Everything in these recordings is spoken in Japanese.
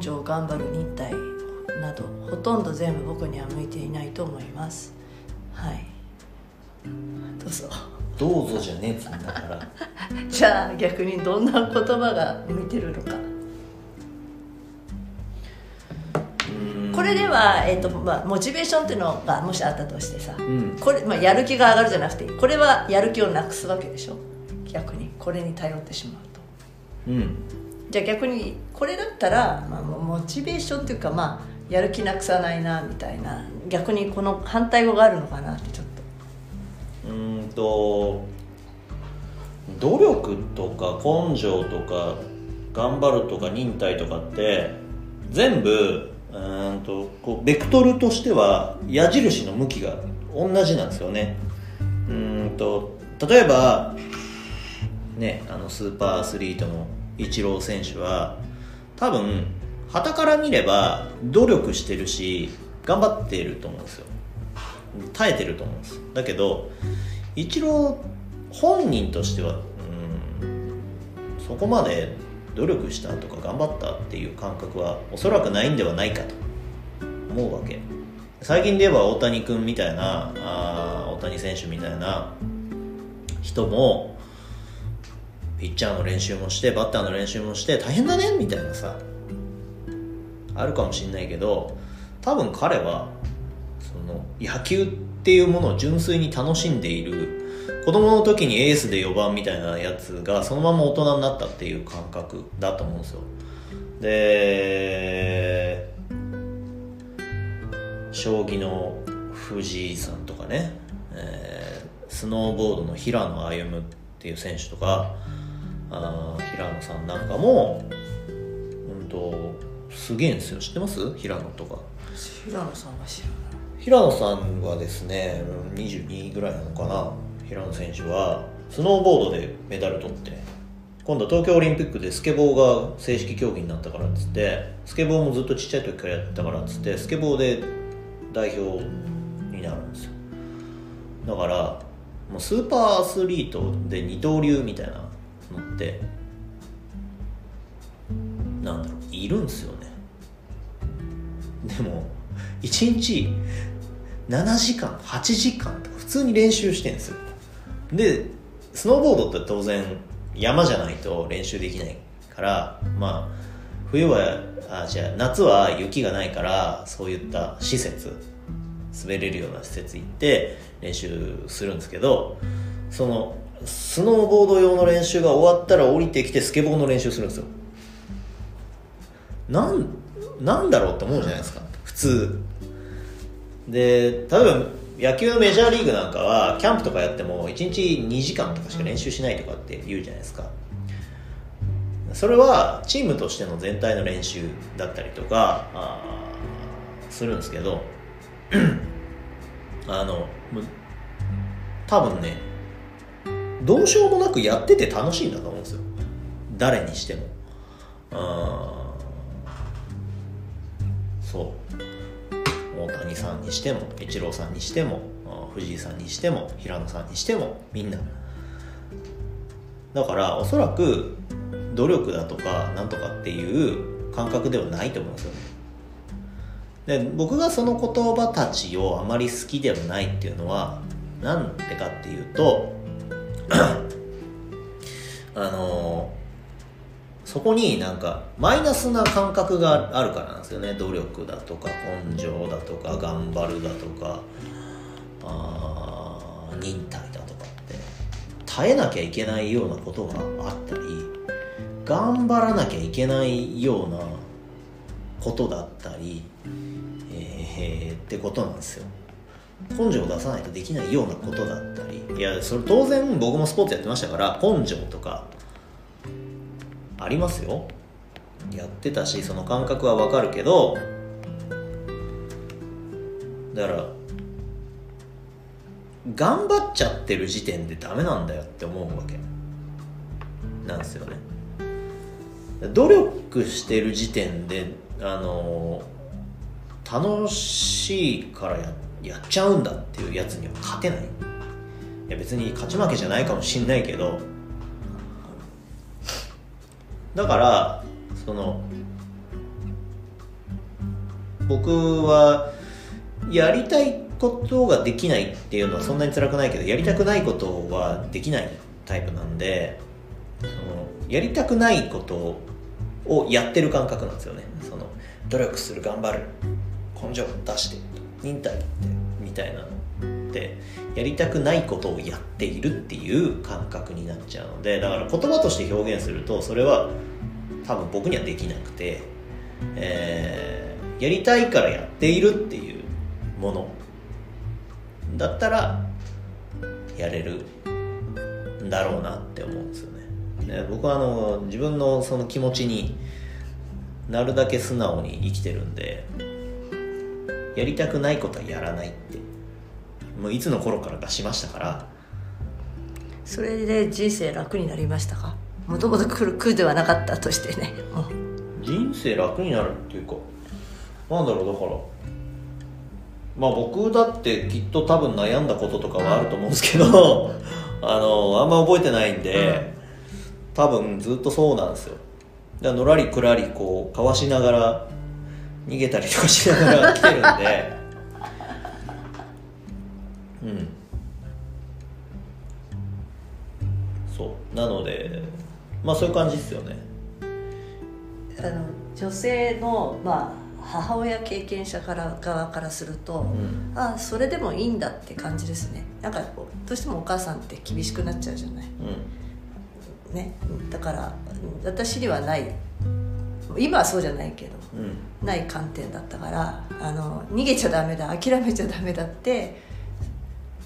根性頑張る忍耐などほとんど全部僕には向いていないと思います。はい。どうぞ。どうぞじゃねえっつうんだから。じゃあ逆にどんな言葉が向いてるのか。これでは、えーとまあ、モチベーションっていうのがもしあったとしてさ、ん。これまあ、やる気が上がるじゃなくてこれはやる気をなくすわけでしょ。逆にこれに頼ってしまうと。うんじゃあ逆にこれだったら、まあ、モチベーションっていうかまあやる気なくさないなみたいな。逆にこの反対語があるのかなってちょっと。うんと努力とか根性とか頑張るとか忍耐とかって全部うんとこうベクトルとしては矢印の向きが同じなんですよね。うんと例えばねあのスーパーアスリートのイチロー選手は多分旗から見れば努力してるし頑張っていると思うんですよ。耐えてると思うんですだけどイチロー本人としてはうんそこまで努力したとか頑張ったっていう感覚はおそらくないんではないかと思うわけ。最近で言えば大谷君みたいなあ大谷選手みたいな人もピッチャーの練習もしてバッターの練習もして大変だねみたいなさあるかもしれないけど多分彼はその野球っていうものを純粋に楽しんでいる子供の時にエースで4番みたいなやつがそのまま大人になったっていう感覚だと思うんですよ。で将棋の藤井さんとかね、えースノーボードの平野歩夢っていう選手とかあー平野さんなんかもうんとすげえんですよ。知ってます？平野とか。平野さんは知らない。平野さんはですねうん22ぐらいなのかな。平野選手はスノーボードでメダル取って今度は東京オリンピックでスケボーが正式競技になったからっつってスケボーもずっとちっちゃい時からやってたからっつってスケボーで代表になるんですよ。だからもうスーパーアスリートで二刀流みたいなのってなんだろういるんですよね。でも1日7時間8時間とか普通に練習してんですよ。でスノーボードって当然山じゃないと練習できないからまあ冬はあじゃあ夏は雪がないからそういった施設滑れるような施設行って練習するんですけどそのスノーボード用の練習が終わったら降りてきてスケボーの練習するんですよ。なんなんだろうって思うじゃないですか。普通。で例えば野球のメジャーリーグなんかはキャンプとかやっても1日2時間とかしか練習しないとかって言うじゃないですか。それはチームとしての全体の練習だったりとかあするんですけど あの多分ねどうしようもなくやってて楽しいんだと思うんですよ。誰にしても。あーそう。大谷さんにしてもイチローさんにしても藤井さんにしても平野さんにしてもみんな。だからおそらく努力だとかなんとかっていう感覚ではないと思うんですよね。で僕がその言葉たちをあまり好きではないっていうのはなんでかっていうと あのそこになんかマイナスな感覚があるからなんですよね。努力だとか根性だとか頑張るだとかあ忍耐だとかって。耐えなきゃいけないようなことがあったり頑張らなきゃいけないようなことだったり、えーってことなんですよ。根性を出さないとできないようなことだったりいやそれ当然僕もスポーツやってましたから根性とかありますよ。やってたしその感覚はわかるけどだから頑張っちゃってる時点でダメなんだよって思うわけ。なんですよね。努力してる時点であの楽しいからやってやっちゃうんだっていうやつには勝てない。いや別に勝ち負けじゃないかもしんないけど。だからその僕はやりたいことができないっていうのはそんなに辛くないけどやりたくないことはできないタイプなんでそのやりたくないことをやってる感覚なんですよね。その努力する頑張る根性出して。忍耐ってみたいなのってやりたくないことをやっているっていう感覚になっちゃうのでだから言葉として表現するとそれは多分僕にはできなくて、えー、やりたいからやっているっていうものだったらやれるんだろうなって思うんですよね。で僕はあの自分のその気持ちになるだけ素直に生きてるんでやりたくないことはやらないって。もういつの頃からかしましたから。それで人生楽になりましたか？もともと苦苦ではなかったとしてね。人生楽になるっていうかなんだろうだからまあ僕だってきっと多分悩んだこととかはあると思うんですけど あのあんま覚えてないんで、多分ずっとそうなんですよ。のらりくらりこうかわしながら逃げたりとかしながら来てるんで。うん。そう。なのでまあそういう感じですよね。あの女性のまあ母親経験者から側からすると、ん。あそれでもいいんだって感じですね。なんかどうしてもお母さんって厳しくなっちゃうじゃない。うん。ね。だから私にはない今はそうじゃないけどうん。ない観点だったからあの逃げちゃダメだ諦めちゃダメだって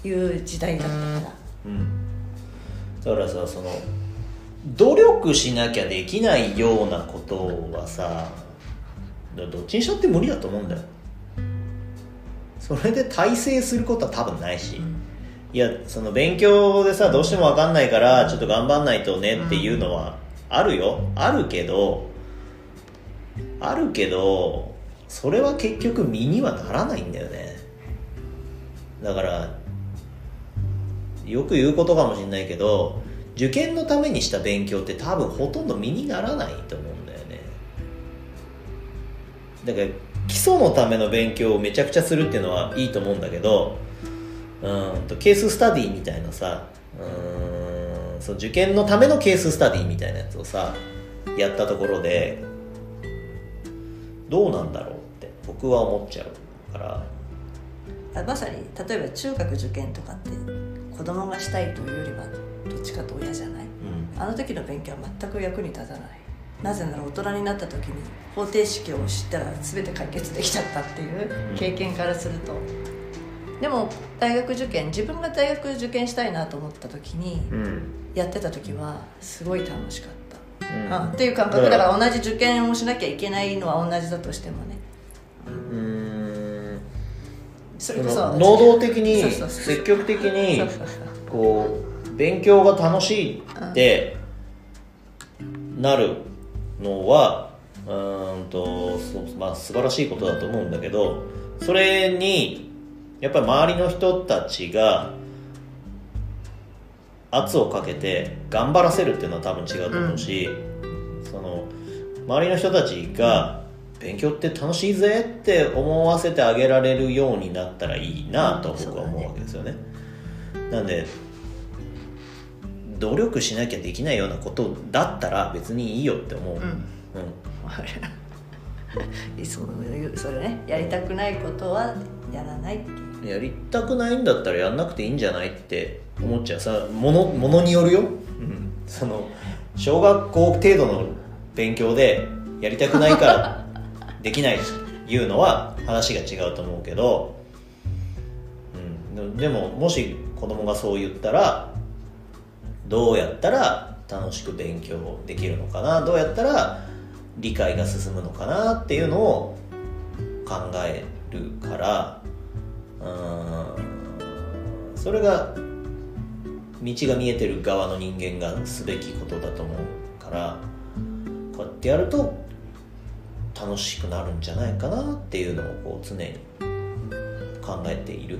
いう時代だったから。うん。だからさその努力しなきゃできないようなことはさどどっちにしろって無理だと思うんだよ。それで大成することは多分ないし、いやその勉強でさどうしても分かんないからちょっと頑張んないとねっていうのはあるよ。あるけどあるけどそれは結局身にはならないんだよね。だからよく言うことかもしれないけど受験のためにした勉強って多分ほとんど身にならないと思うんだよね。だから基礎のための勉強をめちゃくちゃするっていうのはいいと思うんだけどうんとケーススタディみたいなさうんそう受験のためのケーススタディみたいなやつをさやったところでどうなんだろうって僕は思っちゃうから。あまさに例えば中学受験とかって子供がしたいというよりはどっちかと親じゃない。うん。あの時の勉強は全く役に立たない。なぜなら大人になった時に方程式を知ったら全て解決できちゃったっていう経験からすると、でも大学受験自分が大学受験したいなと思った時にうん。やってた時はすごい楽しかった、うん。あっていう感覚だから同じ受験をしなきゃいけないのは同じだとしてもね。うん。それこそ能動的に積極的にこう勉強が楽しいってなるのはうーんとまあ素晴らしいことだと思うんだけどそれにやっぱり周りの人たちが圧をかけて頑張らせるっていうのは多分違うと思うし、その周りの人たちが勉強って楽しいぜって思わせてあげられるようになったらいいなと僕は思うわけですよね。なんで努力しなきゃできないようなことだったら別にいいよって思う、うん。うん。そうそれねやりたくないことはやらないっていうやりたくないんだったらやんなくていいんじゃないって思っちゃう。さものものによるよ、うん、その小学校程度の勉強でやりたくないから できないっていうのは話が違うと思うけど、うん、でももし子供がそう言ったらどうやったら楽しく勉強できるのかな？どうやったら理解が進むのかな？っていうのを考えるからそれが道が見えてる側の人間がすべきことだと思うからこうやってやると楽しくなるんじゃないかなっていうのをこう常に考えている。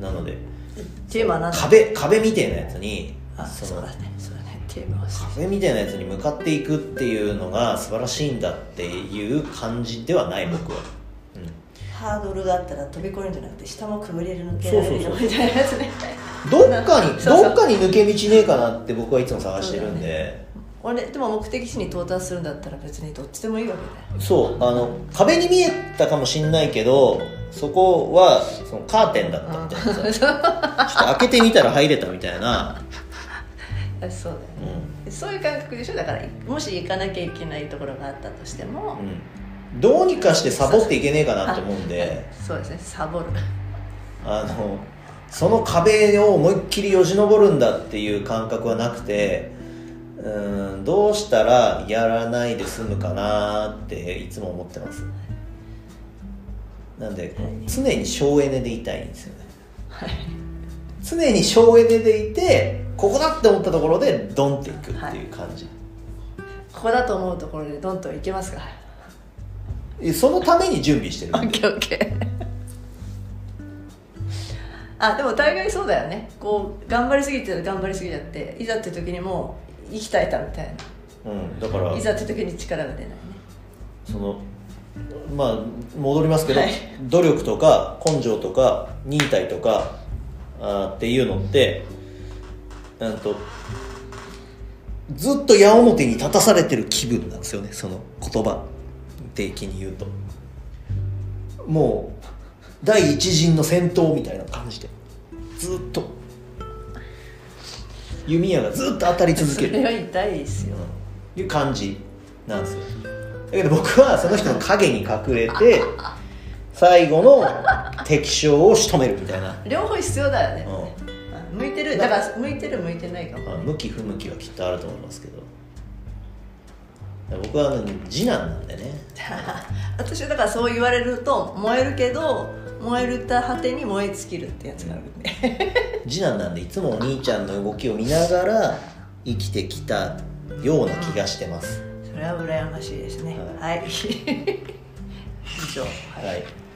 なのでテーマは何だ。壁壁みたいなやつにあそのそうだね。そうだね。テーマは壁みたいなやつに向かっていくっていうのが素晴らしいんだっていう感じではない僕は、うん、ハードルがあったら飛び越えるんじゃなくて下もくぐれる抜けられるよそうそうそう。みたいなやつね。どっかにどっかに抜け道ねえかなって僕はいつも探してるんで。俺でも目的地に到達するんだったら別にどっちでもいいわけだよそうあの壁に見えたかもしんないけどそこはそのカーテンだったみたいなさちょっと開けてみたら入れたみたいな、あそうだよね、うそういう感覚でしょ？だからもし行かなきゃいけないところがあったとしても、んうん、どうにかしてサボっていけねえかなって思うんで。そうですね。サボる。あのその壁を思いっきりよじ登るんだっていう感覚はなくてうんどうしたらやらないで済むかなっていつも思ってます。なんで常に省エネでいたいんですよね。はい常に省エネでいてここだって思ったところでドンっていくっていう感じ、ここだと思うところでどんどん行けますか？えそのために準備してる。オッケーオッケー。あでも大概そうだよね。こう頑張りすぎて頑張りすぎちゃっていざって時にもう息絶えたみたいうん、だから。ないざって時に力が出ないね。そのまあ戻りますけど、はい。努力とか根性とか忍耐とかあーっていうのってうんとずっと矢面に立たされてる気分なんですよねその言葉的に言うと。もう第一陣の戦闘みたいな感じで。ずっと。弓矢がずっと当たり続ける。それは痛いですよ。いう感じなんですよ。だけど僕はその人の影に隠れて最後の敵将を仕留めるみたいな。両方必要だよね、うあ向いてる。だから向いてる向いてないかも、まあ向き不向きはきっとあると思いますけど。僕はあの次男なんでね私はだからそう言われると燃えるけど燃えるた果てに燃え尽きるってやつがあるんで。次男なんでいつもお兄ちゃんの動きを見ながら生きてきたような気がしてます、それは羨ましいですね。ははい。以上。はい